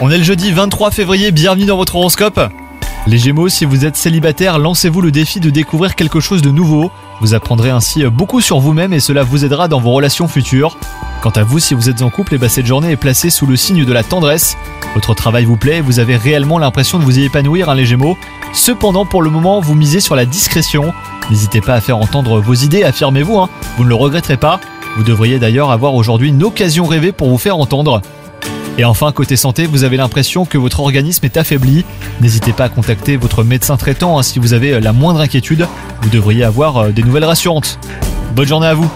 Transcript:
On est le jeudi 23 février, bienvenue dans votre horoscope. Les Gémeaux, si vous êtes célibataire, lancez-vous le défi de découvrir quelque chose de nouveau. Vous apprendrez ainsi beaucoup sur vous-même et cela vous aidera dans vos relations futures. Quant à vous, si vous êtes en couple, et cette journée est placée sous le signe de la tendresse. Votre travail vous plaît vous avez réellement l'impression de vous y épanouir, hein, les Gémeaux. Cependant, pour le moment, vous misez sur la discrétion. N'hésitez pas à faire entendre vos idées, affirmez-vous, hein. vous ne le regretterez pas. Vous devriez d'ailleurs avoir aujourd'hui une occasion rêvée pour vous faire entendre. Et enfin, côté santé, vous avez l'impression que votre organisme est affaibli. N'hésitez pas à contacter votre médecin traitant hein, si vous avez la moindre inquiétude. Vous devriez avoir euh, des nouvelles rassurantes. Bonne journée à vous